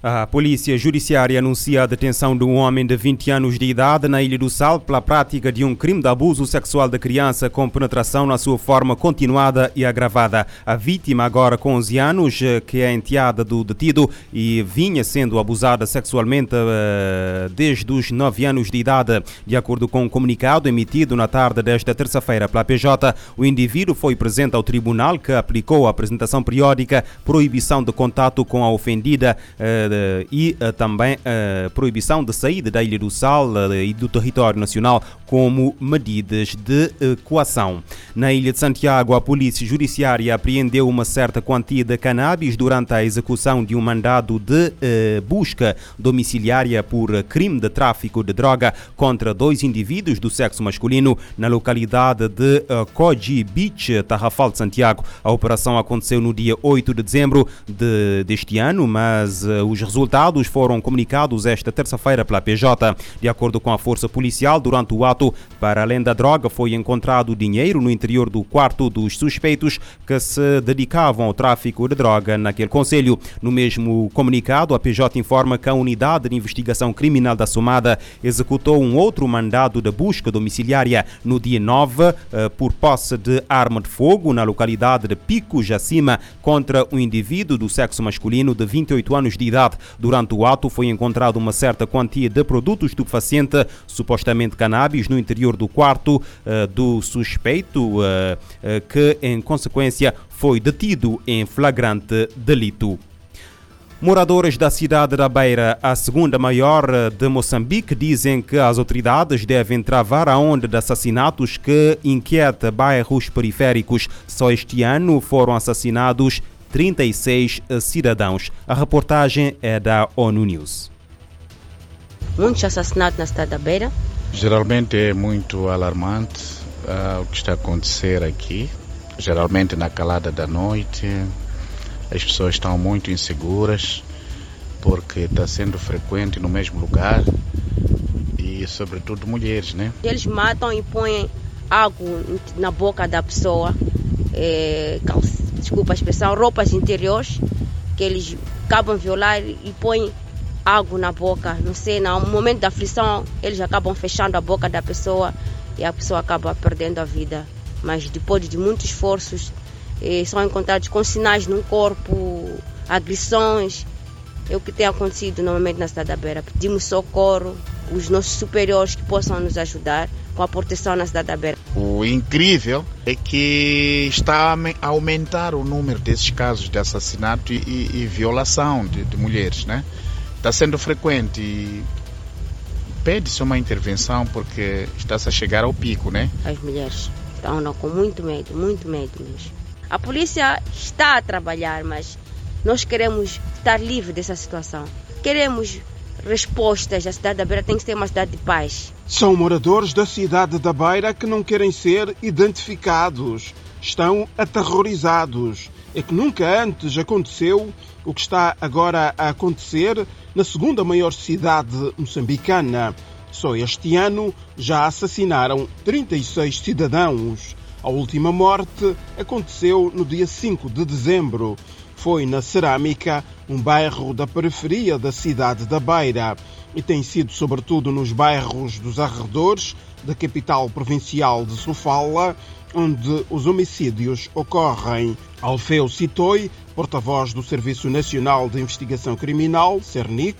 A Polícia Judiciária anuncia a detenção de um homem de 20 anos de idade na Ilha do Sal pela prática de um crime de abuso sexual da criança com penetração na sua forma continuada e agravada. A vítima, agora com 11 anos, que é enteada do detido e vinha sendo abusada sexualmente uh, desde os 9 anos de idade. De acordo com um comunicado emitido na tarde desta terça-feira pela PJ, o indivíduo foi presente ao tribunal que aplicou a apresentação periódica, proibição de contato com a ofendida. Uh, e eh, também a eh, proibição de saída da Ilha do Sal eh, e do território nacional como medidas de coação. Na Ilha de Santiago, a Polícia Judiciária apreendeu uma certa quantia de cannabis durante a execução de um mandado de busca domiciliária por crime de tráfico de droga contra dois indivíduos do sexo masculino na localidade de Koji Beach, Tarrafal de Santiago. A operação aconteceu no dia 8 de dezembro de, deste ano, mas os os resultados foram comunicados esta terça-feira pela PJ. De acordo com a força policial, durante o ato, para além da droga, foi encontrado dinheiro no interior do quarto dos suspeitos que se dedicavam ao tráfico de droga naquele conselho. No mesmo comunicado, a PJ informa que a unidade de investigação criminal da Somada executou um outro mandado de busca domiciliária no dia 9 eh, por posse de arma de fogo na localidade de Pico Jacima contra um indivíduo do sexo masculino de 28 anos de idade. Durante o ato foi encontrada uma certa quantia de produto estupefaciente, supostamente cannabis, no interior do quarto uh, do suspeito, uh, uh, que em consequência foi detido em flagrante delito. Moradores da cidade da Beira, a segunda maior de Moçambique, dizem que as autoridades devem travar a onda de assassinatos que inquieta bairros periféricos. Só este ano foram assassinados 36 cidadãos. A reportagem é da ONU News. Muitos assassinatos na cidade da Beira. Geralmente é muito alarmante uh, o que está a acontecer aqui. Geralmente na calada da noite, as pessoas estão muito inseguras porque está sendo frequente no mesmo lugar e sobretudo mulheres, né? Eles matam e põem algo na boca da pessoa, é, desculpa a expressão, roupas interiores que eles acabam violar e põem algo na boca, não sei, no momento da aflição eles acabam fechando a boca da pessoa e a pessoa acaba perdendo a vida. Mas depois de muitos esforços, eh, são encontrados com sinais no corpo, agressões. É o que tem acontecido normalmente na cidade da Beira. Pedimos socorro, os nossos superiores que possam nos ajudar com a proteção na cidade da Beira. O incrível é que está a aumentar o número desses casos de assassinato e, e violação de, de, mulheres, né? Está sendo frequente e pede-se uma intervenção porque está-se a chegar ao pico, né? As mulheres estão com muito medo, muito medo mesmo. A polícia está a trabalhar, mas nós queremos estar livre dessa situação. Queremos respostas. A cidade da Beira tem que ser uma cidade de paz. São moradores da cidade da Beira que não querem ser identificados. Estão aterrorizados. É que nunca antes aconteceu o que está agora a acontecer na segunda maior cidade moçambicana. Só este ano já assassinaram 36 cidadãos. A última morte aconteceu no dia 5 de dezembro foi na Cerâmica, um bairro da periferia da cidade da Beira, e tem sido sobretudo nos bairros dos arredores da capital provincial de Sofala, onde os homicídios ocorrem. Alfeu Citoi, porta-voz do Serviço Nacional de Investigação Criminal, CERNIC,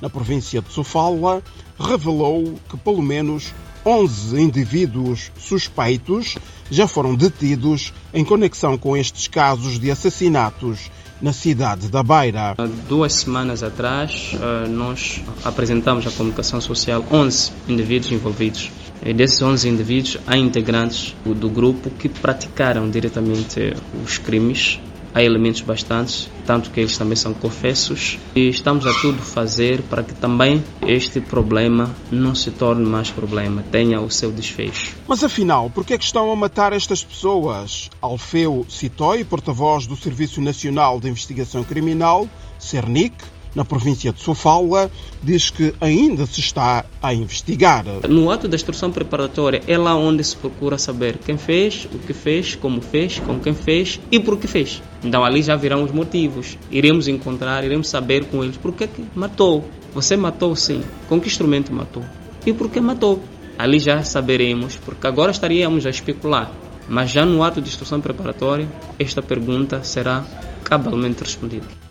na província de Sofala, revelou que pelo menos 11 indivíduos suspeitos já foram detidos em conexão com estes casos de assassinatos na cidade da Beira. Duas semanas atrás, eh, nós apresentamos à comunicação social 11 indivíduos envolvidos. E desses 11 indivíduos, há integrantes do grupo que praticaram diretamente os crimes há elementos bastantes, tanto que eles também são confessos, e estamos a tudo fazer para que também este problema não se torne mais problema, tenha o seu desfecho. Mas afinal, por que é que estão a matar estas pessoas? Alfeu Citói, porta-voz do Serviço Nacional de Investigação Criminal, CERNIC, na província de Sofala, diz que ainda se está a investigar. No ato da instrução preparatória é lá onde se procura saber quem fez, o que fez, como fez, com quem fez e por que fez. Então ali já virão os motivos. Iremos encontrar, iremos saber com eles por que, matou. Você matou sim. Com que instrumento matou? E por que matou? Ali já saberemos, porque agora estaríamos a especular. Mas já no ato de instrução preparatória, esta pergunta será cabalmente respondida.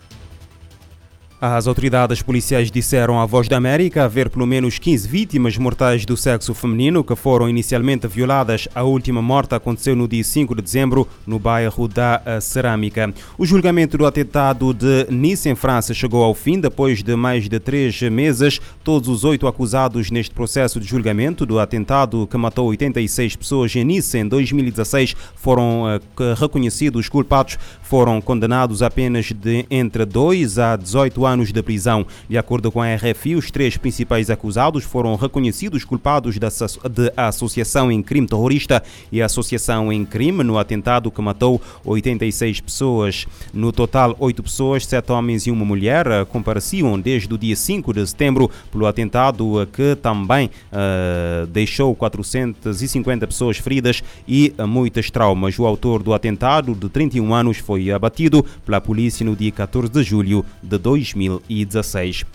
As autoridades policiais disseram à Voz da América haver pelo menos 15 vítimas mortais do sexo feminino que foram inicialmente violadas. A última morte aconteceu no dia 5 de dezembro, no bairro da Cerâmica. O julgamento do atentado de Nice, em França, chegou ao fim depois de mais de três meses. Todos os oito acusados neste processo de julgamento do atentado que matou 86 pessoas em Nice em 2016 foram uh, reconhecidos culpados, foram condenados apenas de entre 2 a 18 anos de prisão. De acordo com a RFI, os três principais acusados foram reconhecidos culpados de associação em crime terrorista e associação em crime no atentado que matou 86 pessoas. No total, oito pessoas, sete homens e uma mulher, compareciam desde o dia 5 de setembro pelo atentado que também uh, deixou 450 pessoas feridas e muitas traumas. O autor do atentado, de 31 anos, foi abatido pela polícia no dia 14 de julho de 2000. 2016.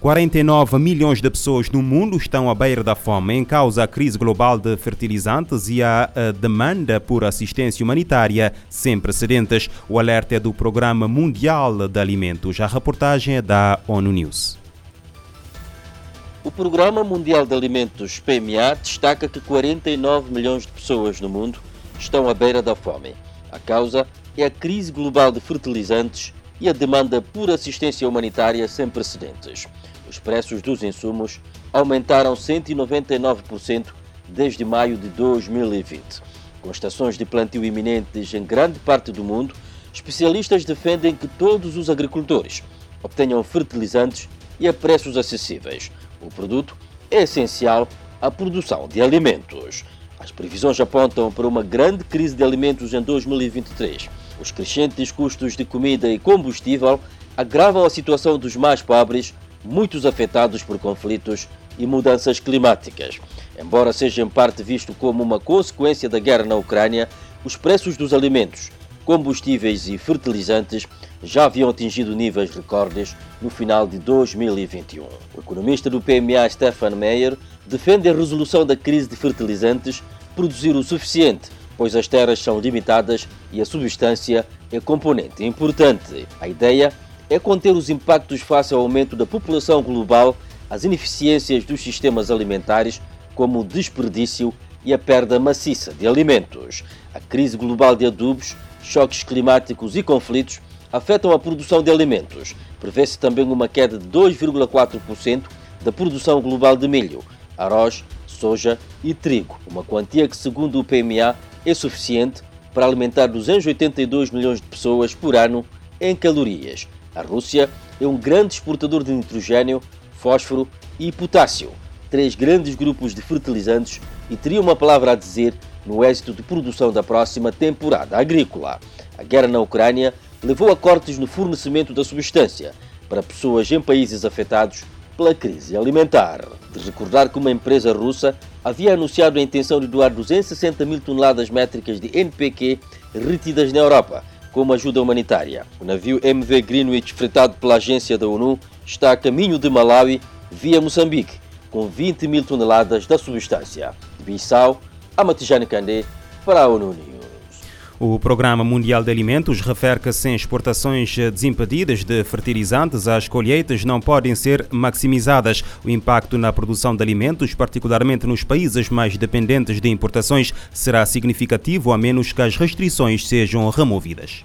49 milhões de pessoas no mundo estão à beira da fome em causa a crise global de fertilizantes e a, a demanda por assistência humanitária sem precedentes. O alerta é do Programa Mundial de Alimentos. A reportagem é da ONU News. O Programa Mundial de Alimentos, PMA, destaca que 49 milhões de pessoas no mundo estão à beira da fome. A causa é a crise global de fertilizantes e a demanda por assistência humanitária sem precedentes. Os preços dos insumos aumentaram 199% desde maio de 2020. Com estações de plantio iminentes em grande parte do mundo, especialistas defendem que todos os agricultores obtenham fertilizantes e a preços acessíveis. O produto é essencial à produção de alimentos. As previsões apontam para uma grande crise de alimentos em 2023 os crescentes custos de comida e combustível agravam a situação dos mais pobres, muitos afetados por conflitos e mudanças climáticas. Embora seja em parte visto como uma consequência da guerra na Ucrânia, os preços dos alimentos, combustíveis e fertilizantes já haviam atingido níveis recordes no final de 2021. O economista do PMA, Stefan Meyer, defende a resolução da crise de fertilizantes produzir o suficiente pois as terras são limitadas e a substância é componente importante. A ideia é conter os impactos face ao aumento da população global, as ineficiências dos sistemas alimentares, como o desperdício e a perda maciça de alimentos. A crise global de adubos, choques climáticos e conflitos afetam a produção de alimentos. Prevê-se também uma queda de 2,4% da produção global de milho, arroz, soja e trigo, uma quantia que, segundo o PMA, é suficiente para alimentar 282 milhões de pessoas por ano em calorias. A Rússia é um grande exportador de nitrogênio, fósforo e potássio, três grandes grupos de fertilizantes, e teria uma palavra a dizer no êxito de produção da próxima temporada agrícola. A guerra na Ucrânia levou a cortes no fornecimento da substância para pessoas em países afetados pela crise alimentar. De recordar que uma empresa russa havia anunciado a intenção de doar 260 mil toneladas métricas de NPQ retidas na Europa como ajuda humanitária. O navio MV Greenwich, fretado pela agência da ONU, está a caminho de Malawi via Moçambique, com 20 mil toneladas da substância. De Bissau, a Matijane Kandé, para a ONU News. O Programa Mundial de Alimentos refere que sem exportações desimpedidas de fertilizantes, as colheitas não podem ser maximizadas. O impacto na produção de alimentos, particularmente nos países mais dependentes de importações, será significativo a menos que as restrições sejam removidas.